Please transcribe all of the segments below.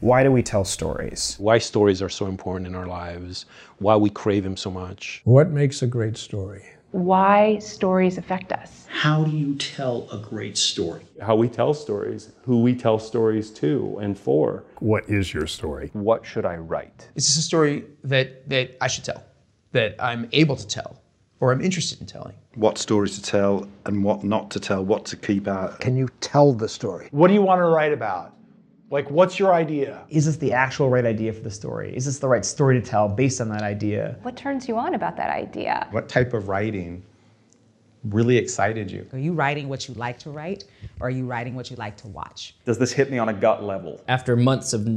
Why do we tell stories? Why stories are so important in our lives, why we crave them so much. What makes a great story? Why stories affect us. How do you tell a great story? How we tell stories, who we tell stories to and for. What is your story? What should I write? Is this a story that, that I should tell, that I'm able to tell, or I'm interested in telling? What stories to tell and what not to tell, what to keep out. Can you tell the story? What do you want to write about? Like, what's your idea? Is this the actual right idea for the story? Is this the right story to tell based on that idea? What turns you on about that idea? What type of writing really excited you? Are you writing what you like to write, or are you writing what you like to watch? Does this hit me on a gut level? After months of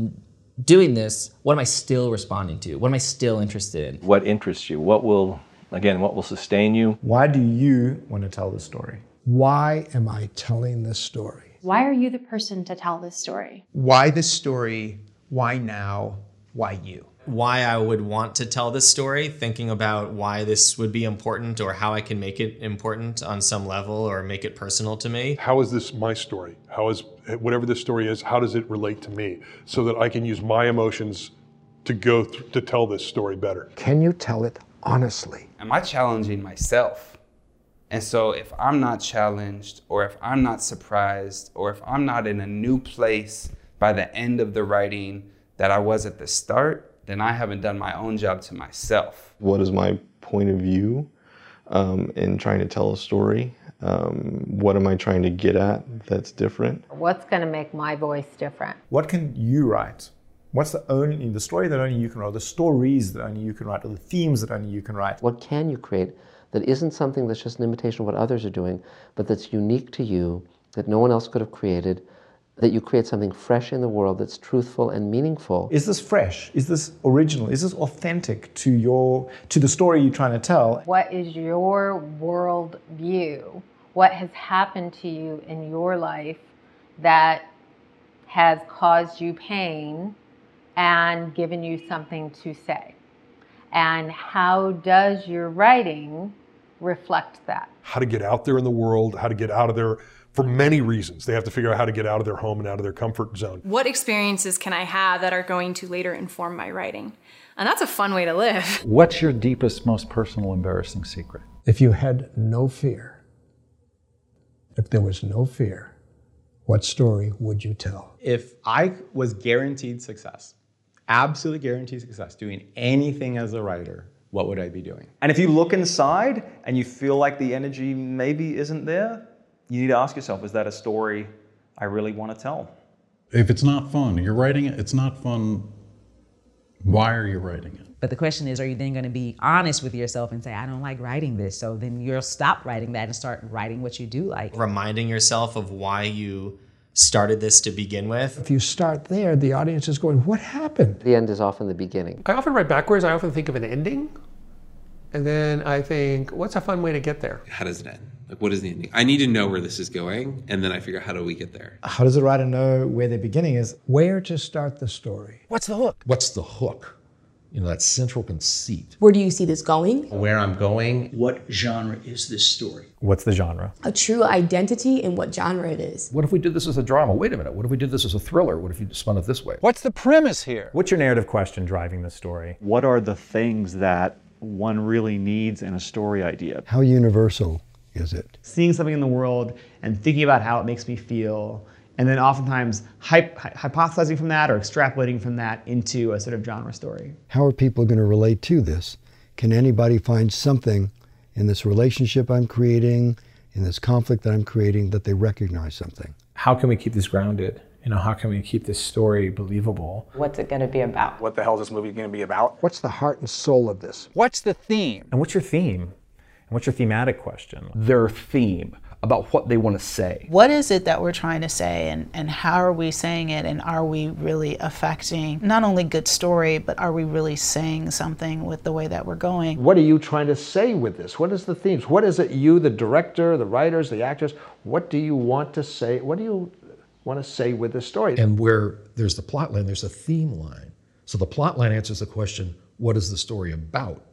doing this, what am I still responding to? What am I still interested in? What interests you? What will, again, what will sustain you? Why do you want to tell the story? Why am I telling this story? Why are you the person to tell this story? Why this story? Why now? Why you? Why I would want to tell this story, thinking about why this would be important or how I can make it important on some level or make it personal to me. How is this my story? How is whatever this story is, how does it relate to me so that I can use my emotions to go th- to tell this story better? Can you tell it honestly? Am I challenging myself? And so if I'm not challenged, or if I'm not surprised, or if I'm not in a new place by the end of the writing that I was at the start, then I haven't done my own job to myself. What is my point of view um, in trying to tell a story? Um, what am I trying to get at that's different? What's going to make my voice different? What can you write? What's the only the story that only you can write, the stories that only you can write, or the themes that only you can write? What can you create? That isn't something that's just an imitation of what others are doing, but that's unique to you, that no one else could have created, that you create something fresh in the world that's truthful and meaningful. Is this fresh? Is this original? Is this authentic to your to the story you're trying to tell? What is your world view? What has happened to you in your life that has caused you pain and given you something to say? And how does your writing reflect that? How to get out there in the world, how to get out of there for many reasons. They have to figure out how to get out of their home and out of their comfort zone. What experiences can I have that are going to later inform my writing? And that's a fun way to live. What's your deepest, most personal, embarrassing secret? If you had no fear, if there was no fear, what story would you tell? If I was guaranteed success, absolutely guaranteed success doing anything as a writer, what would I be doing? And if you look inside and you feel like the energy maybe isn't there, you need to ask yourself, is that a story I really want to tell? If it's not fun, you're writing it, it's not fun, why are you writing it? But the question is, are you then going to be honest with yourself and say, I don't like writing this? So then you'll stop writing that and start writing what you do like. Reminding yourself of why you started this to begin with. If you start there, the audience is going, What happened? The end is often the beginning. I often write backwards. I often think of an ending. And then I think, what's a fun way to get there? How does it end? Like, what is the ending? I need to know where this is going, and then I figure, out how do we get there? How does the writer know where the beginning is? Where to start the story? What's the hook? What's the hook? You know, that central conceit. Where do you see this going? Where I'm going. What genre is this story? What's the genre? A true identity and what genre it is. What if we did this as a drama? Wait a minute. What if we did this as a thriller? What if you spun it this way? What's the premise here? What's your narrative question driving the story? What are the things that one really needs in a story idea? How universal is it? Seeing something in the world and thinking about how it makes me feel and then oftentimes hypothesizing from that or extrapolating from that into a sort of genre story. How are people going to relate to this? Can anybody find something in this relationship I'm creating, in this conflict that I'm creating, that they recognize something? How can we keep this grounded? You know, how can we keep this story believable? What's it going to be about? What the hell is this movie going to be about? What's the heart and soul of this? What's the theme? And what's your theme? And what's your thematic question? Their theme about what they want to say. What is it that we're trying to say and, and how are we saying it and are we really affecting not only good story, but are we really saying something with the way that we're going? What are you trying to say with this? What is the themes? What is it you, the director, the writers, the actors, what do you want to say? What do you want to say with this story? And where there's the plot line, there's a theme line. So the plot line answers the question, what is the story about?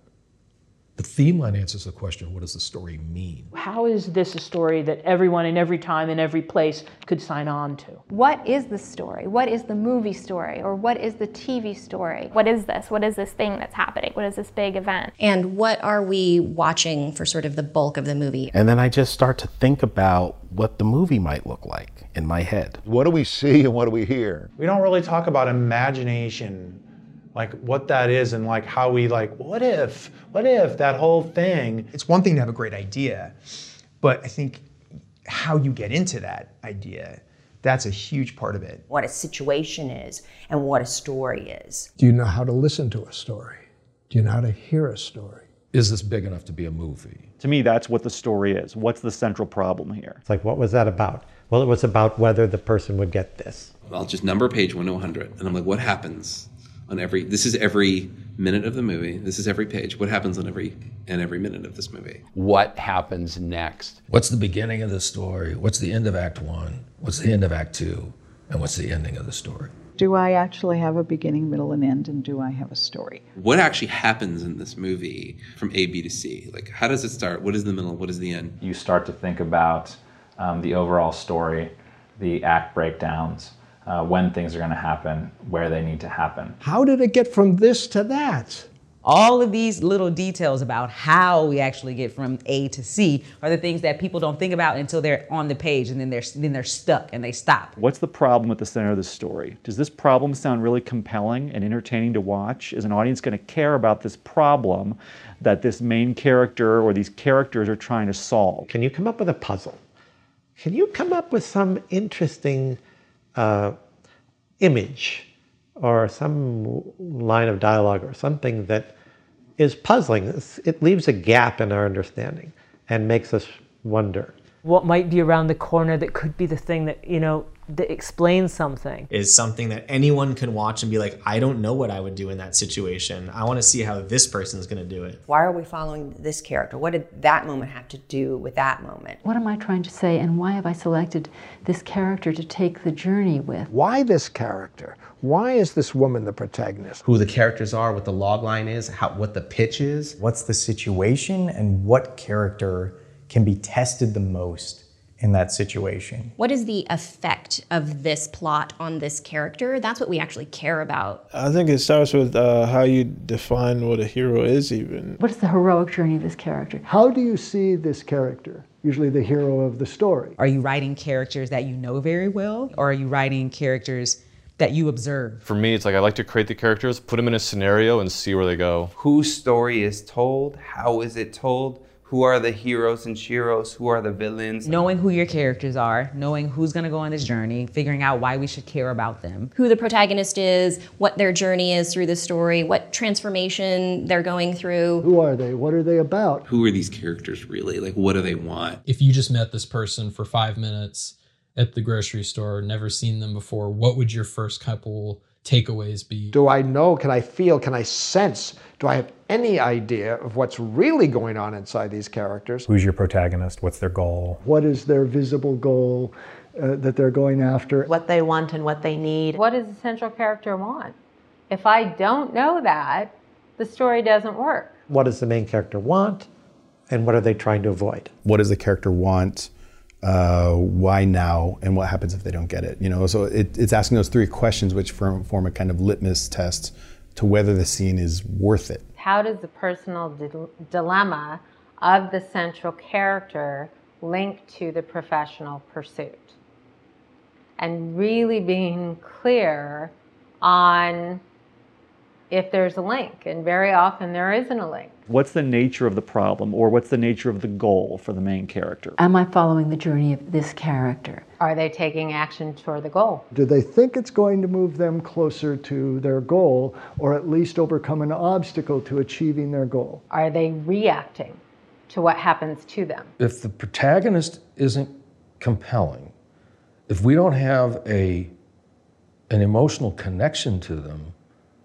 The theme line answers the question what does the story mean? How is this a story that everyone in every time in every place could sign on to? What is the story? What is the movie story? Or what is the TV story? What is this? What is this thing that's happening? What is this big event? And what are we watching for sort of the bulk of the movie? And then I just start to think about what the movie might look like in my head. What do we see and what do we hear? We don't really talk about imagination like what that is and like how we like what if what if that whole thing. It's one thing to have a great idea but i think how you get into that idea that's a huge part of it. What a situation is and what a story is. Do you know how to listen to a story? Do you know how to hear a story? Is this big enough to be a movie? To me that's what the story is. What's the central problem here? It's like what was that about? Well it was about whether the person would get this. I'll just number page 1 to 100 and i'm like what happens on every this is every minute of the movie this is every page. What happens on every and every minute of this movie? What happens next? What's the beginning of the story? What's the end of act 1 what's the end of act 2 and what's the ending of the story? Do i actually have a beginning middle and end and do i have a story? What actually happens in this movie from a b to c? Like how does it start? What is the middle? What is the end? You start to think about um, the overall story the act breakdowns uh, when things are going to happen, where they need to happen. How did it get from this to that? All of these little details about how we actually get from A to C are the things that people don't think about until they're on the page and then they're then they're stuck and they stop. What's the problem at the center of the story? Does this problem sound really compelling and entertaining to watch? Is an audience going to care about this problem that this main character or these characters are trying to solve? Can you come up with a puzzle? Can you come up with some interesting uh, image or some line of dialogue or something that is puzzling. It leaves a gap in our understanding and makes us wonder. What might be around the corner that could be the thing that, you know, that explains something. Is something that anyone can watch and be like, I don't know what I would do in that situation. I want to see how this person's going to do it. Why are we following this character? What did that moment have to do with that moment? What am I trying to say, and why have I selected this character to take the journey with? Why this character? Why is this woman the protagonist? Who the characters are, what the log line is, how, what the pitch is. What's the situation, and what character can be tested the most in that situation. What is the effect of this plot on this character? That's what we actually care about. I think it starts with uh, how you define what a hero is, even. What is the heroic journey of this character? How do you see this character? Usually the hero of the story. Are you writing characters that you know very well, or are you writing characters that you observe? For me, it's like I like to create the characters, put them in a scenario, and see where they go. Whose story is told? How is it told? Who are the heroes and sheroes, who are the villains. Knowing who your characters are, knowing who's gonna go on this journey, figuring out why we should care about them. Who the protagonist is, what their journey is through the story, what transformation they're going through. Who are they? What are they about? Who are these characters really? Like, what do they want? If you just met this person for five minutes at the grocery store, never seen them before, what would your first couple takeaways be? Do I know? Can I feel? Can I sense? Do I have any idea of what's really going on inside these characters? Who's your protagonist? What's their goal? What is their visible goal uh, that they're going after? What they want and what they need. What does the central character want? If I don't know that, the story doesn't work. What does the main character want? And what are they trying to avoid? What does the character want? Uh, why now and what happens if they don't get it you know? So it, it's asking those three questions which form, form a kind of litmus test to whether the scene is worth it. How does the personal di- dilemma of the central character link to the professional pursuit? And really being clear on if there's a link and very often there isn't a link what's the nature of the problem or what's the nature of the goal for the main character? Am I following the journey of this character? Are they taking action toward the goal? Do they think it's going to move them closer to their goal or at least overcome an obstacle to achieving their goal? Are they reacting to what happens to them? If the protagonist isn't compelling, if we don't have a an emotional connection to them,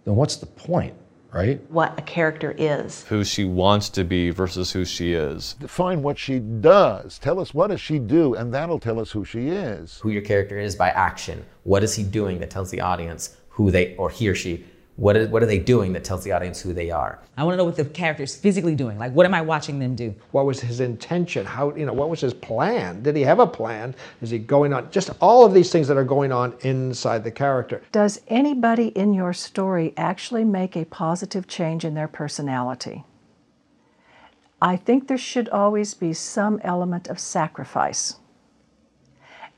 then what's the point? Right? What a character is. Who she wants to be versus who she is. Define what she does. Tell us what does she do, and that'll tell us who she is. Who your character is by action. What is he doing that tells the audience who they or he or she What, is, what are they doing that tells the audience who they are? I want to know what the character's physically doing. Like, what am I watching them do? What was his intention? How, you know, what was his plan? Did he have a plan? Is he going on? Just all of these things that are going on inside the character. Does anybody in your story actually make a positive change in their personality? I think there should always be some element of sacrifice.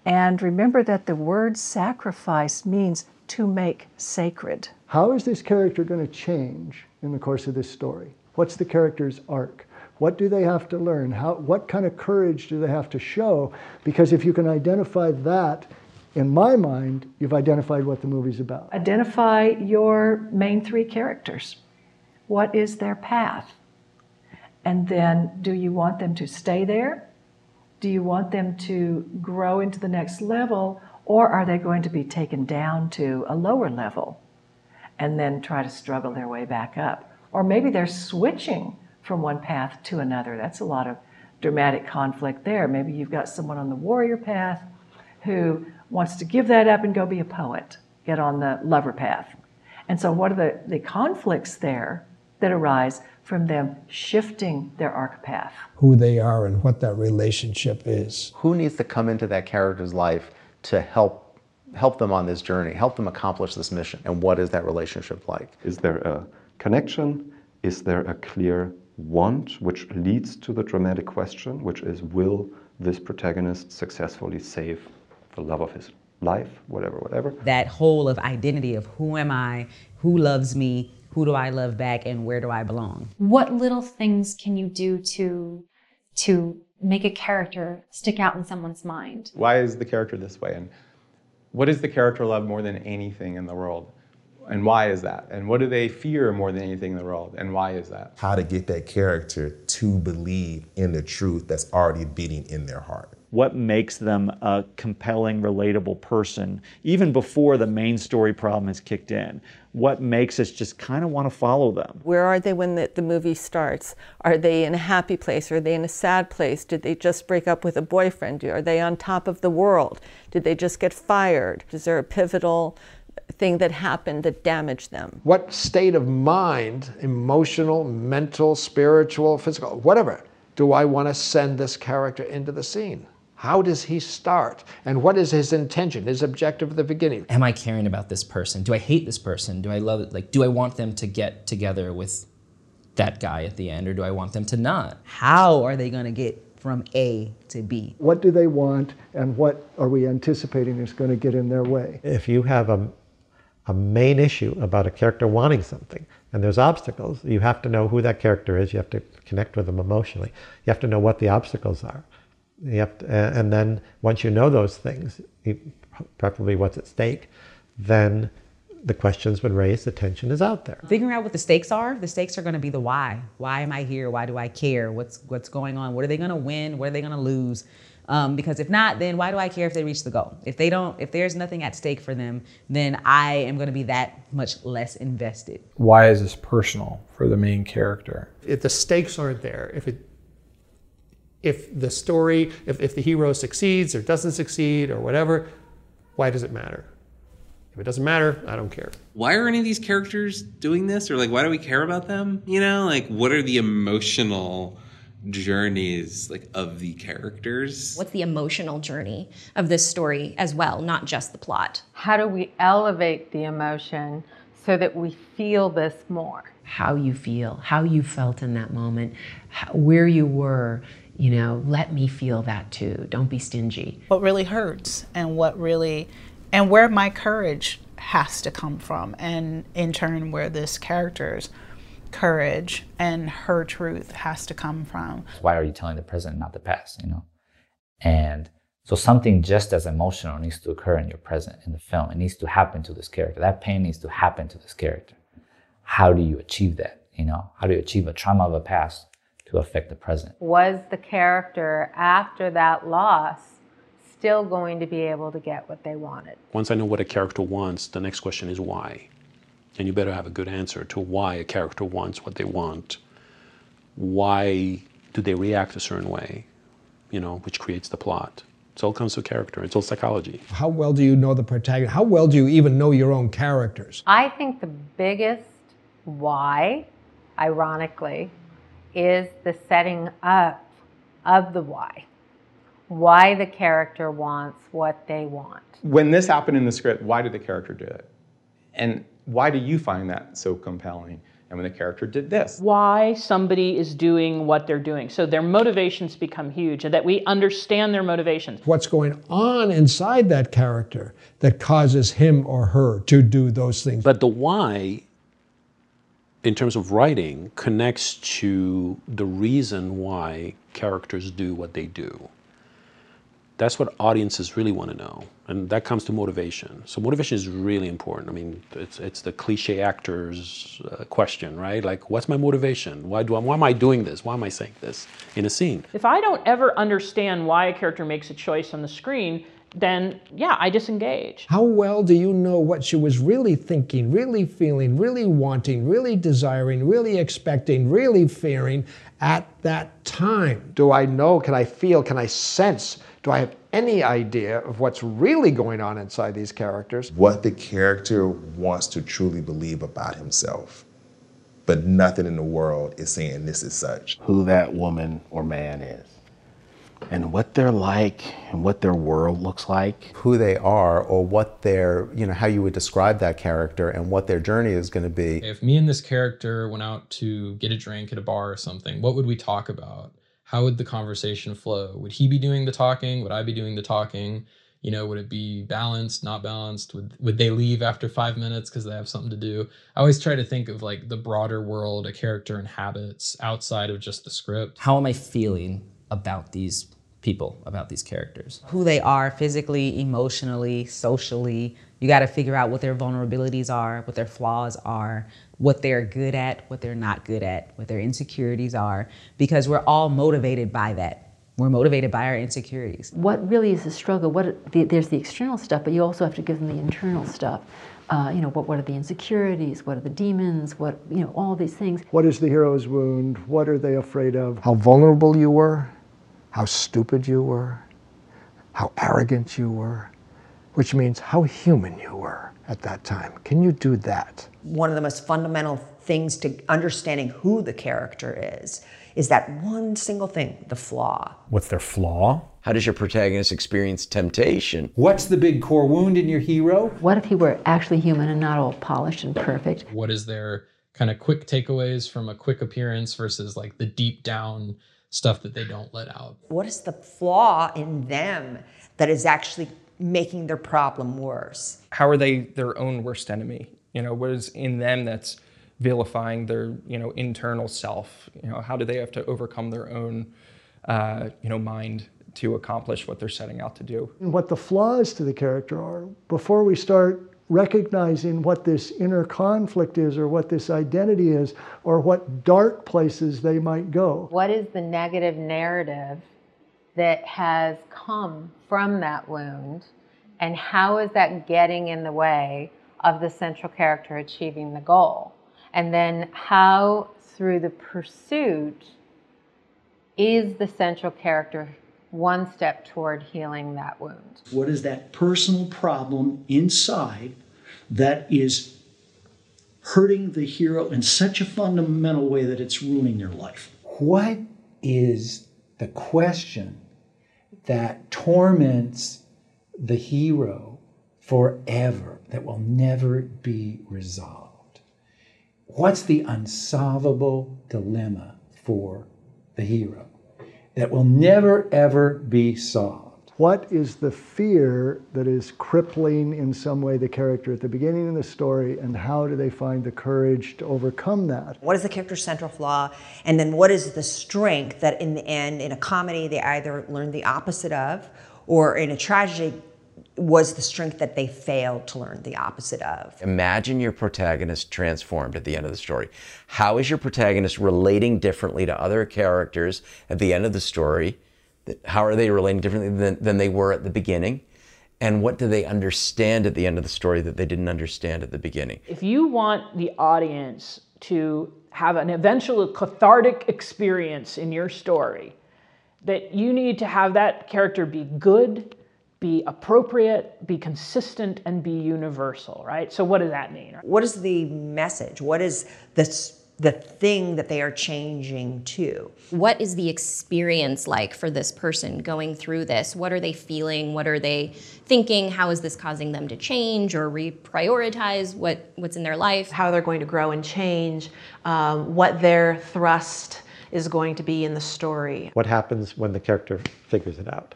And remember that the word sacrifice means to make sacred. How is this character going to change in the course of this story? What's the character's arc? What do they have to learn? How, what kind of courage do they have to show? Because if you can identify that, in my mind, you've identified what the movie's about. Identify your main three characters. What is their path? And then, do you want them to stay there? Do you want them to grow into the next level? Or are they going to be taken down to a lower level and then try to struggle their way back up? Or maybe they're switching from one path to another. That's a lot of dramatic conflict there. Maybe you've got someone on the warrior path who wants to give that up and go be a poet, get on the lover path. And so, what are the, the conflicts there that arise from them shifting their arc path? Who they are and what that relationship is. Who needs to come into that character's life to help help them on this journey, help them accomplish this mission? And what is that relationship like? Is there a connection? Is there a clear want, which leads to the dramatic question, which is will this protagonist successfully save the love of his life, whatever, whatever? That whole of identity of who am I, who loves me, who do I love back, and where do I belong? What little things can you do to to make a character stick out in someone's mind? Why is the character this way? And what does the character love more than anything in the world? And why is that? And what do they fear more than anything in the world? And why is that? How to get that character to believe in the truth that's already beating in their heart. What makes them a compelling, relatable person, even before the main story problem has kicked in? What makes us just kind of want to follow them? Where are they when the, the movie starts? Are they in a happy place? Are they in a sad place? Did they just break up with a boyfriend? Are they on top of the world? Did they just get fired? Is there a pivotal thing that happened that damaged them. What state of mind, emotional, mental, spiritual, physical, whatever, do I want to send this character into the scene? How does he start? And what is his intention, his objective at the beginning? Am I caring about this person? Do I hate this person? Do I love it? Like, do I want them to get together with that guy at the end, or do I want them to not? How are they going to get from A to B? What do they want, and what are we anticipating is going to get in their way? If you have a a main issue about a character wanting something and there's obstacles you have to know who that character is you have to connect with them emotionally you have to know what the obstacles are you have to, and then once you know those things preferably what's at stake then the questions when raised the tension is out there. Figuring out what the stakes are the stakes are going to be the why. Why am i here? Why do i care? What's what's going on? What are they going to win? What are they going to lose? Um, because if not, then why do I care if they reach the goal? If they don't, if there's nothing at stake for them, then I am going to be that much less invested. Why is this personal for the main character? If the stakes aren't there, if it, if the story, if, if the hero succeeds or doesn't succeed or whatever, why does it matter? If it doesn't matter, I don't care. Why are any of these characters doing this? Or like, why do we care about them? You know, like, what are the emotional journeys like of the characters what's the emotional journey of this story as well not just the plot how do we elevate the emotion so that we feel this more how you feel how you felt in that moment how, where you were you know let me feel that too don't be stingy what really hurts and what really and where my courage has to come from and in turn where this character's courage and her truth has to come from. Why are you telling the present, not the past? You know, and so something just as emotional needs to occur in your present in the film. It needs to happen to this character. That pain needs to happen to this character. How do you achieve that? You know, how do you achieve a trauma of a past to affect the present? Was the character after that loss still going to be able to get what they wanted? Once I know what a character wants, the next question is why. And you better have a good answer to why a character wants what they want. Why do they react a certain way, you know, which creates the plot. It all comes to character. It's all psychology. How well do you know the protagonist? How well do you even know your own characters? I think the biggest why, ironically, is the setting up of the why. Why the character wants what they want. When this happened in the script, why did the character do it? And why do you find that so compelling? And when the character did this, why somebody is doing what they're doing. So their motivations become huge and that we understand their motivations. What's going on inside that character that causes him or her to do those things? But the why, in terms of writing, connects to the reason why characters do what they do. That's what audiences really want to know, and that comes to motivation. So motivation is really important. I mean, it's it's the cliche actor's uh, question, right? Like, what's my motivation? Why do I, why am I doing this? Why am I saying this in a scene? If I don't ever understand why a character makes a choice on the screen, then yeah, I disengage. How well do you know what she was really thinking, really feeling, really wanting, really desiring, really expecting, really fearing at that time? Do I know? Can I feel? Can I sense? Do I have any idea of what's really going on inside these characters? What the character wants to truly believe about himself. But nothing in the world is saying this is such. Who that woman or man is. And what they're like and what their world looks like. Who they are or what their, you know, how you would describe that character and what their journey is going to be. If me and this character went out to get a drink at a bar or something, what would we talk about? how would the conversation flow? Would he be doing the talking? Would I be doing the talking? You know, would it be balanced, not balanced? Would would they leave after five minutes because they have something to do? I always try to think of like the broader world a character inhabits outside of just the script. How am I feeling about these people, about these characters? Who they are physically, emotionally, socially. You got to figure out what their vulnerabilities are, what their flaws are, what they're good at, what they're not good at, what their insecurities are, because we're all motivated by that. We're motivated by our insecurities. What really is the struggle? What the, there's the external stuff, but you also have to give them the internal stuff. Uh, you know, what, what are the insecurities? What are the demons? What, you know, all these things. What is the hero's wound? What are they afraid of? How vulnerable you were, how stupid you were, how arrogant you were, which means how human you were at that time. Can you do that? One of the most fundamental things to understanding who the character is is that one single thing, the flaw. What's their flaw? How does your protagonist experience temptation? What's the big core wound in your hero? What if he were actually human and not all polished and perfect? What is their kind of quick takeaways from a quick appearance versus like the deep down stuff that they don't let out? What is the flaw in them that is actually making their problem worse? How are they their own worst enemy? You know, what is in them that's vilifying their you know internal self? You know, how do they have to overcome their own uh, you know mind to accomplish what they're setting out to do? And what the flaws to the character are before we start recognizing what this inner conflict is or what this identity is or what dark places they might go. What is the negative narrative that has come from that wound and how is that getting in the way of the central character achieving the goal? And then how, through the pursuit, is the central character one step toward healing that wound? What is that personal problem inside that is hurting the hero in such a fundamental way that it's ruining their life? What is the question that torments the hero forever, that will never be resolved? What's the unsolvable dilemma for the hero that will never ever be solved? What is the fear that is crippling in some way the character at the beginning of the story, and how do they find the courage to overcome that? What is the character's central flaw? And then what is the strength that in the end, in a comedy, they either learn the opposite of, or in a tragedy, was the strength that they failed to learn the opposite of. Imagine your protagonist transformed at the end of the story. How is your protagonist relating differently to other characters at the end of the story? How are they relating differently than, than they were at the beginning? And what do they understand at the end of the story that they didn't understand at the beginning? If you want the audience to have an eventual cathartic experience in your story, that you need to have that character be good, be appropriate, be consistent, and be universal, right? So, what does that mean? What is the message? What is the, the thing that they are changing to? What is the experience like for this person going through this? What are they feeling? What are they thinking? How is this causing them to change or reprioritize what, what's in their life? How they're going to grow and change, um, what their thrust is going to be in the story. What happens when the character figures it out?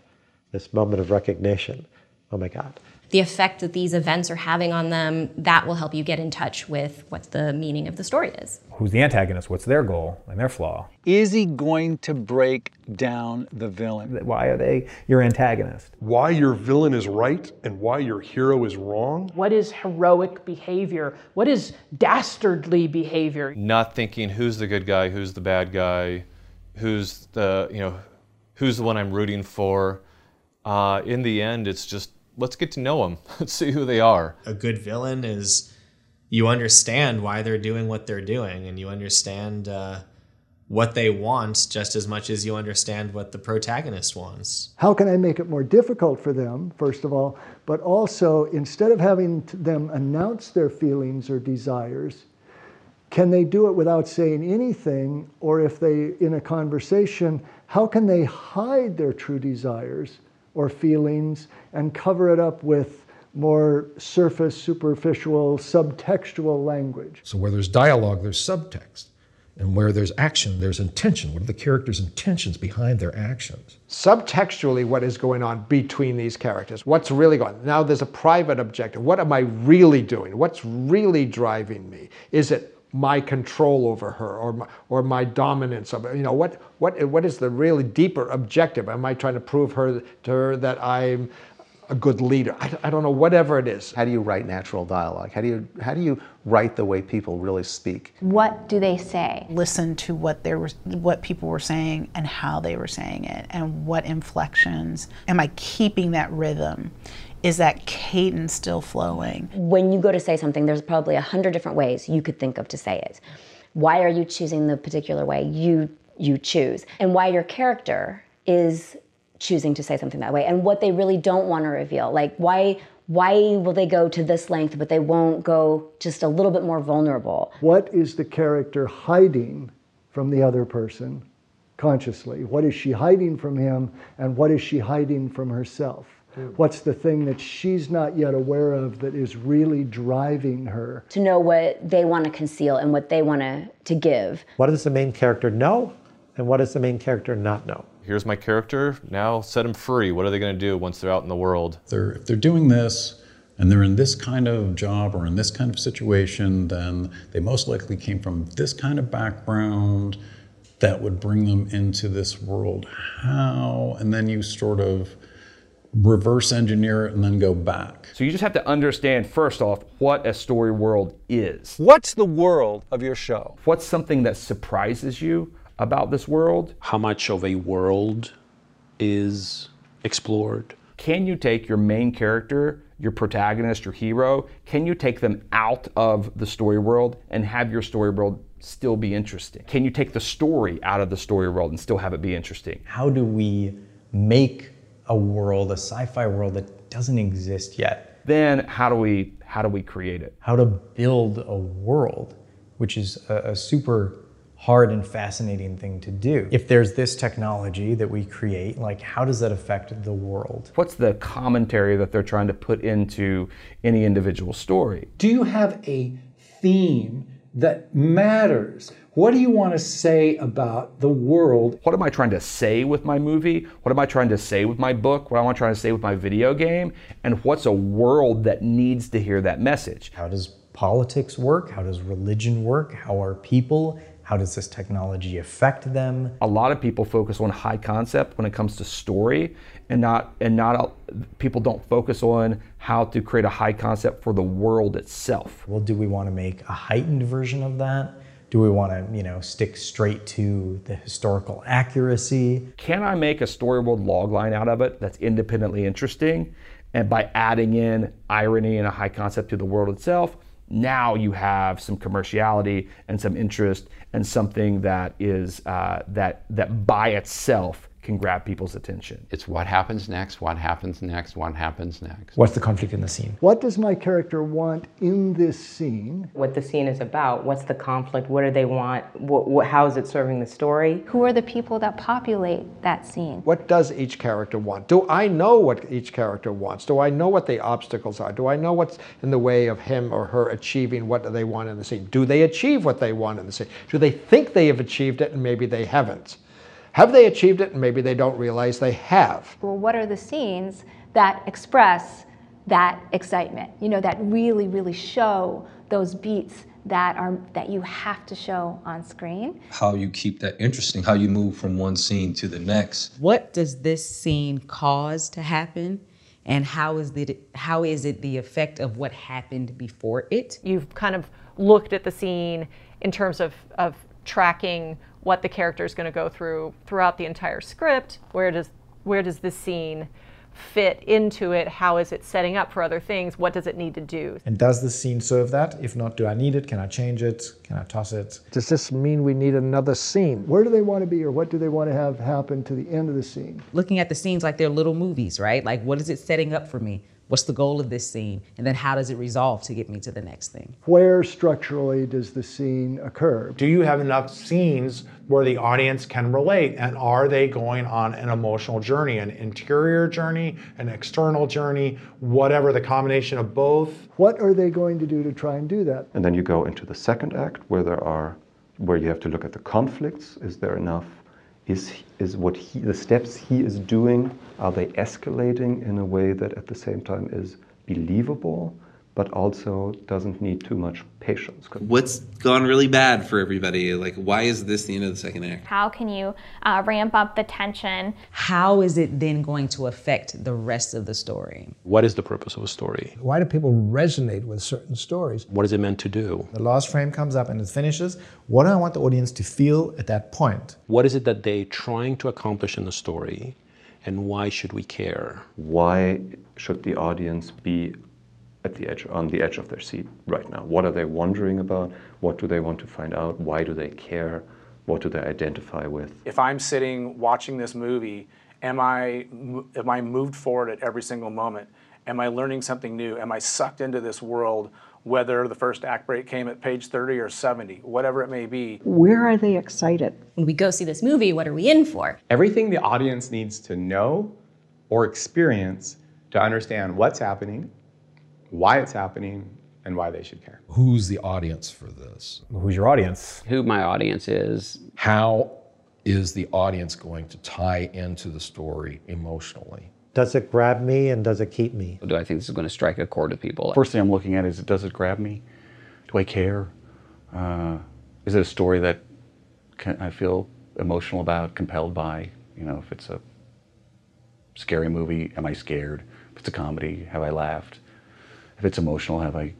This moment of recognition. Oh my God. The effect that these events are having on them, that will help you get in touch with what the meaning of the story is. Who's the antagonist? What's their goal and their flaw? Is he going to break down the villain? Why are they your antagonist? Why your villain is right and why your hero is wrong? What is heroic behavior? What is dastardly behavior? Not thinking who's the good guy, who's the bad guy, who's the, you know, who's the one I'm rooting for. Uh, in the end, it's just let's get to know them. Let's see who they are. A good villain is you understand why they're doing what they're doing, and you understand uh, what they want just as much as you understand what the protagonist wants. How can I make it more difficult for them, first of all, but also instead of having them announce their feelings or desires, can they do it without saying anything? Or if they, in a conversation, how can they hide their true desires? Or feelings and cover it up with more surface, superficial, subtextual language. So where there's dialogue, there's subtext. And where there's action, there's intention. What are the characters' intentions behind their actions? Subtextually, what is going on between these characters? What's really going on? Now there's a private objective. What am I really doing? What's really driving me? Is it my control over her or my, or my dominance of her. You know, what, what, what is the really deeper objective? Am I trying to prove her, to her that I'm a good leader? I, I don't know, whatever it is. How do you write natural dialogue? How do you, how do you write the way people really speak? What do they say? Listen to what they were, what people were saying and how they were saying it and what inflections. Am I keeping that rhythm? Is that cadence still flowing? When you go to say something, there's probably a hundred different ways you could think of to say it. Why are you choosing the particular way you you choose, and why your character is choosing to say something that way, and what they really don't want to reveal. Like why why will they go to this length, but they won't go just a little bit more vulnerable? What is the character hiding from the other person consciously? What is she hiding from him, and what is she hiding from herself? What's the thing that she's not yet aware of that is really driving her? To know what they want to conceal and what they want to, to give. What does the main character know and what does the main character not know? Here's my character, now set them free. What are they going to do once they're out in the world? They're, if they're doing this and they're in this kind of job or in this kind of situation, then they most likely came from this kind of background that would bring them into this world. How? And then you sort of reverse engineer it and then go back. So you just have to understand first off what a story world is. What's the world of your show? What's something that surprises you about this world? How much of a world is explored? Can you take your main character, your protagonist, your hero, can you take them out of the story world and have your story world still be interesting? Can you take the story out of the story world and still have it be interesting? How do we make a world, a sci-fi world that doesn't exist yet. Then how do we how do we create it? How to build a world, which is a, a super hard and fascinating thing to do. If there's this technology that we create, like how does that affect the world? What's the commentary that they're trying to put into any individual story? Do you have a theme that matters? What do you want to say about the world? What am I trying to say with my movie? What am I trying to say with my book? What am I trying to say with my video game? And what's a world that needs to hear that message? How does politics work? How does religion work? How are people? How does this technology affect them? A lot of people focus on high concept when it comes to story, and not and not people don't focus on how to create a high concept for the world itself. Well, do we want to make a heightened version of that? Do we want to, you know, stick straight to the historical accuracy? Can I make a storyboard logline out of it that's independently interesting? And by adding in irony and a high concept to the world itself, now you have some commerciality and some interest and something that is uh, that that by itself can grab people's attention. It's what happens next, what happens next, what happens next. What's the conflict in the scene? What does my character want in this scene? What the scene is about, what's the conflict, what do they want, what, what, how is it serving the story? Who are the people that populate that scene? What does each character want? Do I know what each character wants? Do I know what the obstacles are? Do I know what's in the way of him or her achieving what they want in the scene? Do they achieve what they want in the scene? Do they think they have achieved it and maybe they haven't? Have they achieved it and maybe they don't realize they have? Well, what are the scenes that express that excitement? You know, that really, really show those beats that are that you have to show on screen. How you keep that interesting, how you move from one scene to the next. What does this scene cause to happen? And how is the how is it the effect of what happened before it? You've kind of looked at the scene in terms of, of tracking what the character is going to go through throughout the entire script. Where does where does this scene fit into it? How is it setting up for other things? What does it need to do? And does the scene serve that? If not, do I need it? Can I change it? Can I toss it? Does this mean we need another scene? Where do they want to be or what do they want to have happen to the end of the scene? Looking at the scenes like they're little movies, right? Like what is it setting up for me? What's the goal of this scene? And then how does it resolve to get me to the next thing? Where structurally does the scene occur? Do you have enough scenes where the audience can relate? And are they going on an emotional journey, an interior journey, an external journey, whatever the combination of both? What are they going to do to try and do that? And then you go into the second act where there are where you have to look at the conflicts. Is there enough is, is what he, the steps he is doing, are they escalating in a way that at the same time is believable, but also doesn't need too much patience? What's gone really bad for everybody? Like, why is this the end of the second act? How can you uh, ramp up the tension? How is it then going to affect the rest of the story? What is the purpose of a story? Why do people resonate with certain stories? What is it meant to do? The last frame comes up and it finishes. What do I want the audience to feel at that point? What is it that they're trying to accomplish in the story? And why should we care? Why should the audience be at the edge, on the edge of their seat right now. What are they wondering about? What do they want to find out? Why do they care? What do they identify with? If I'm sitting watching this movie, am I am I moved forward at every single moment? Am I learning something new? Am I sucked into this world? Whether the first act break came at page 30 or 70, whatever it may be. Where are they excited? When we go see this movie, what are we in for? Everything the audience needs to know or experience to understand what's happening why it's happening, and why they should care. Who's the audience for this? Who's your audience? Who my audience is. How is the audience going to tie into the story emotionally? Does it grab me and does it keep me? Do I think this is going to strike a chord with people? First thing I'm looking at is does it grab me? Do I care? Uh, is it a story that can, I feel emotional about, compelled by? You know, if it's a scary movie, am I scared? If it's a comedy, have I laughed? if it's emotional, have I,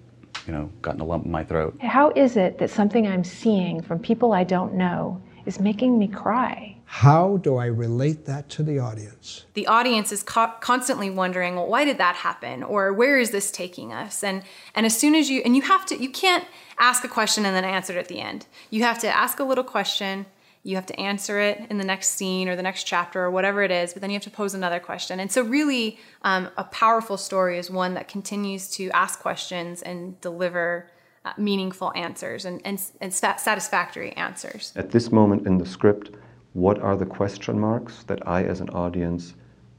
you know, gotten a lump in my throat? How is it that something I'm seeing from people I don't know is making me cry? How do I relate that to the audience? The audience is co- constantly wondering, well, why did that happen? Or where is this taking us? And and as soon as you and you have to you can't ask a question and then answer it at the end. You have to ask a little question you have to answer it in the next scene or the next chapter or whatever it is, but then you have to pose another question. And so, really, um, a powerful story is one that continues to ask questions and deliver uh, meaningful answers and, and, and satisfactory answers. At this moment in the script, what are the question marks that I, as an audience,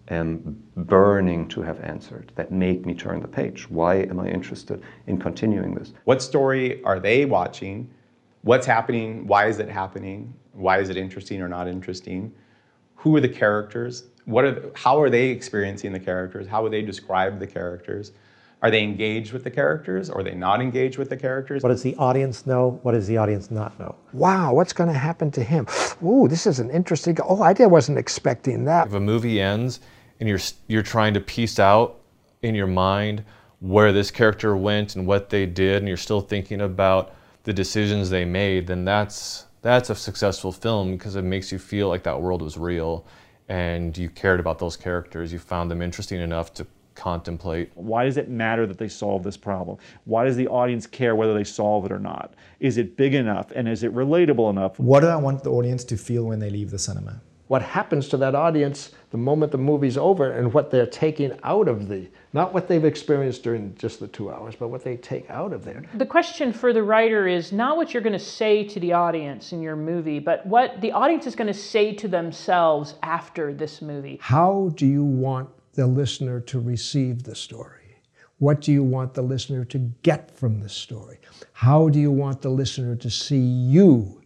am burning to have answered that make me turn the page? Why am I interested in continuing this? What story are they watching? What's happening? Why is it happening? Why is it interesting or not interesting? Who are the characters? What are the, how are they experiencing the characters? How would they describe the characters? Are they engaged with the characters or are they not engaged with the characters? What does the audience know? What does the audience not know? Wow, what's going to happen to him? Ooh, this is an interesting. Oh, I wasn't expecting that. If a movie ends and you're you're trying to piece out in your mind where this character went and what they did, and you're still thinking about the decisions they made, then that's that's a successful film because it makes you feel like that world was real and you cared about those characters. You found them interesting enough to contemplate. Why does it matter that they solve this problem? Why does the audience care whether they solve it or not? Is it big enough and is it relatable enough? What do I want the audience to feel when they leave the cinema? what happens to that audience the moment the movie's over and what they're taking out of the, not what they've experienced during just the two hours, but what they take out of there. The question for the writer is not what you're going to say to the audience in your movie, but what the audience is going to say to themselves after this movie. How do you want the listener to receive the story? What do you want the listener to get from the story? How do you want the listener to see you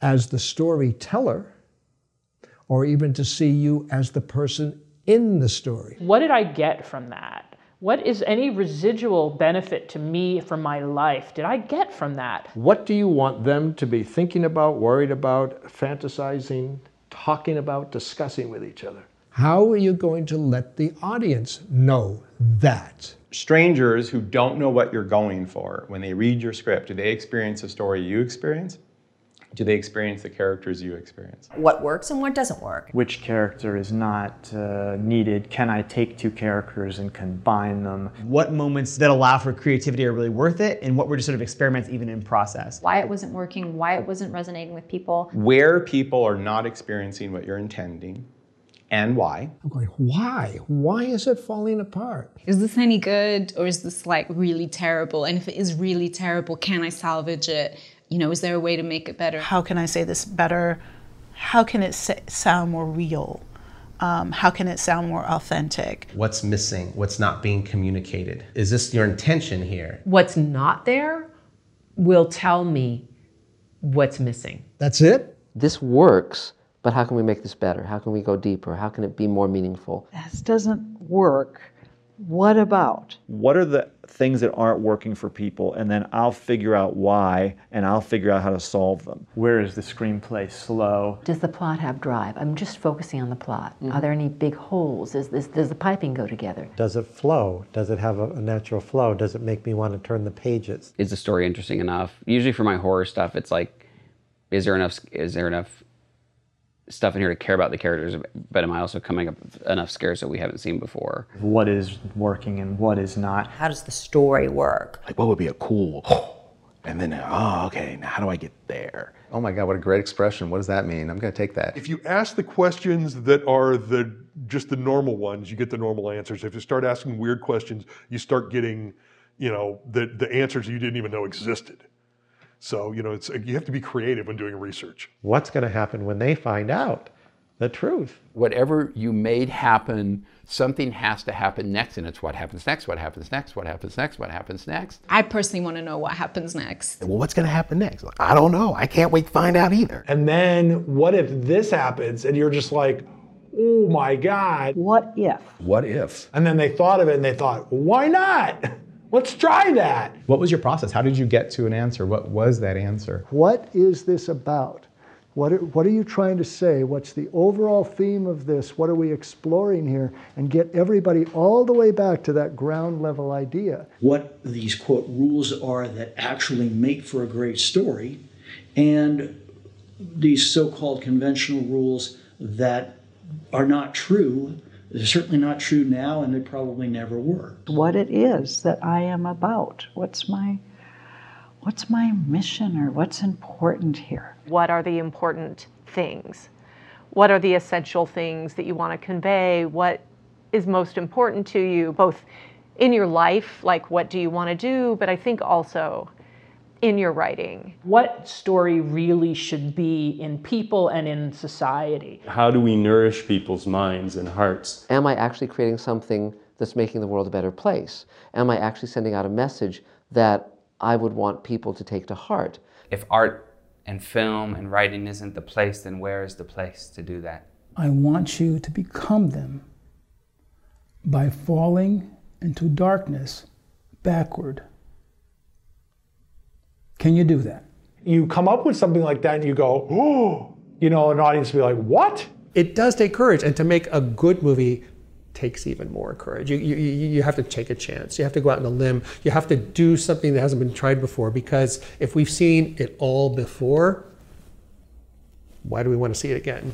as the storyteller? or even to see you as the person in the story. What did I get from that? What is any residual benefit to me from my life did I get from that? What do you want them to be thinking about, worried about, fantasizing, talking about, discussing with each other? How are you going to let the audience know that? Strangers who don't know what you're going for, when they read your script, do they experience the story you experience? do they experience the characters you experience? What works and what doesn't work? Which character is not uh, needed? Can I take two characters and combine them? What moments that allow for creativity are really worth it, and what were just sort of experiments even in process? Why it wasn't working, why it wasn't resonating with people. Where people are not experiencing what you're intending, and why. I'm going, why? Why is it falling apart? Is this any good or is this like really terrible? And if it is really terrible, can I salvage it? you know, is there a way to make it better? How can I say this better? How can it say, sound more real? Um, how can it sound more authentic? What's missing? What's not being communicated? Is this your intention here? What's not there will tell me what's missing. That's it? This works, but how can we make this better? How can we go deeper? How can it be more meaningful? This doesn't work. What about? What are the things that aren't working for people? And then I'll figure out why and I'll figure out how to solve them. Where is the screenplay slow? Does the plot have drive? I'm just focusing on the plot. Mm-hmm. Are there any big holes? Is this, does the piping go together? Does it flow? Does it have a, a natural flow? Does it make me want to turn the pages? Is the story interesting enough? Usually for my horror stuff, it's like, is there enough? Is there enough stuff in here to care about the characters, but am I also coming up with enough scares that we haven't seen before? What is working and what is not? How does the story work? Like, what would be a cool, and then, oh, okay, now how do I get there? Oh my God, what a great expression. What does that mean? I'm going to take that. If you ask the questions that are the just the normal ones, you get the normal answers. If you start asking weird questions, you start getting, you know, the, the answers you didn't even know existed. So, you know, it's, you have to be creative when doing research. What's going to happen when they find out the truth? Whatever you made happen, something has to happen next, and it's what happens next, what happens next, what happens next, what happens next. I personally want to know what happens next. Well, what's going to happen next? I don't know. I can't wait to find out either. And then what if this happens and you're just like, oh my God. What if? What if? And then they thought of it and they thought, why not? Let's try that. What was your process? How did you get to an answer? What was that answer? What is this about? What are, what are you trying to say? What's the overall theme of this? What are we exploring here? And get everybody all the way back to that ground level idea. What these quote rules are that actually make for a great story, and these so called conventional rules that are not true they're certainly not true now, and they probably never were. What it is that I am about. What's my what's my mission or what's important here? What are the important things? What are the essential things that you want to convey? What is most important to you, both in your life, like what do you want to do, but I think also in your writing? What story really should be in people and in society? How do we nourish people's minds and hearts? Am I actually creating something that's making the world a better place? Am I actually sending out a message that I would want people to take to heart? If art and film and writing isn't the place, then where is the place to do that? I want you to become them by falling into darkness backward. Can you do that? You come up with something like that and you go, oh, you know, an audience will be like, what? It does take courage. And to make a good movie takes even more courage. You, you, you have to take a chance. You have to go out on a limb. You have to do something that hasn't been tried before because if we've seen it all before, why do we want to see it again?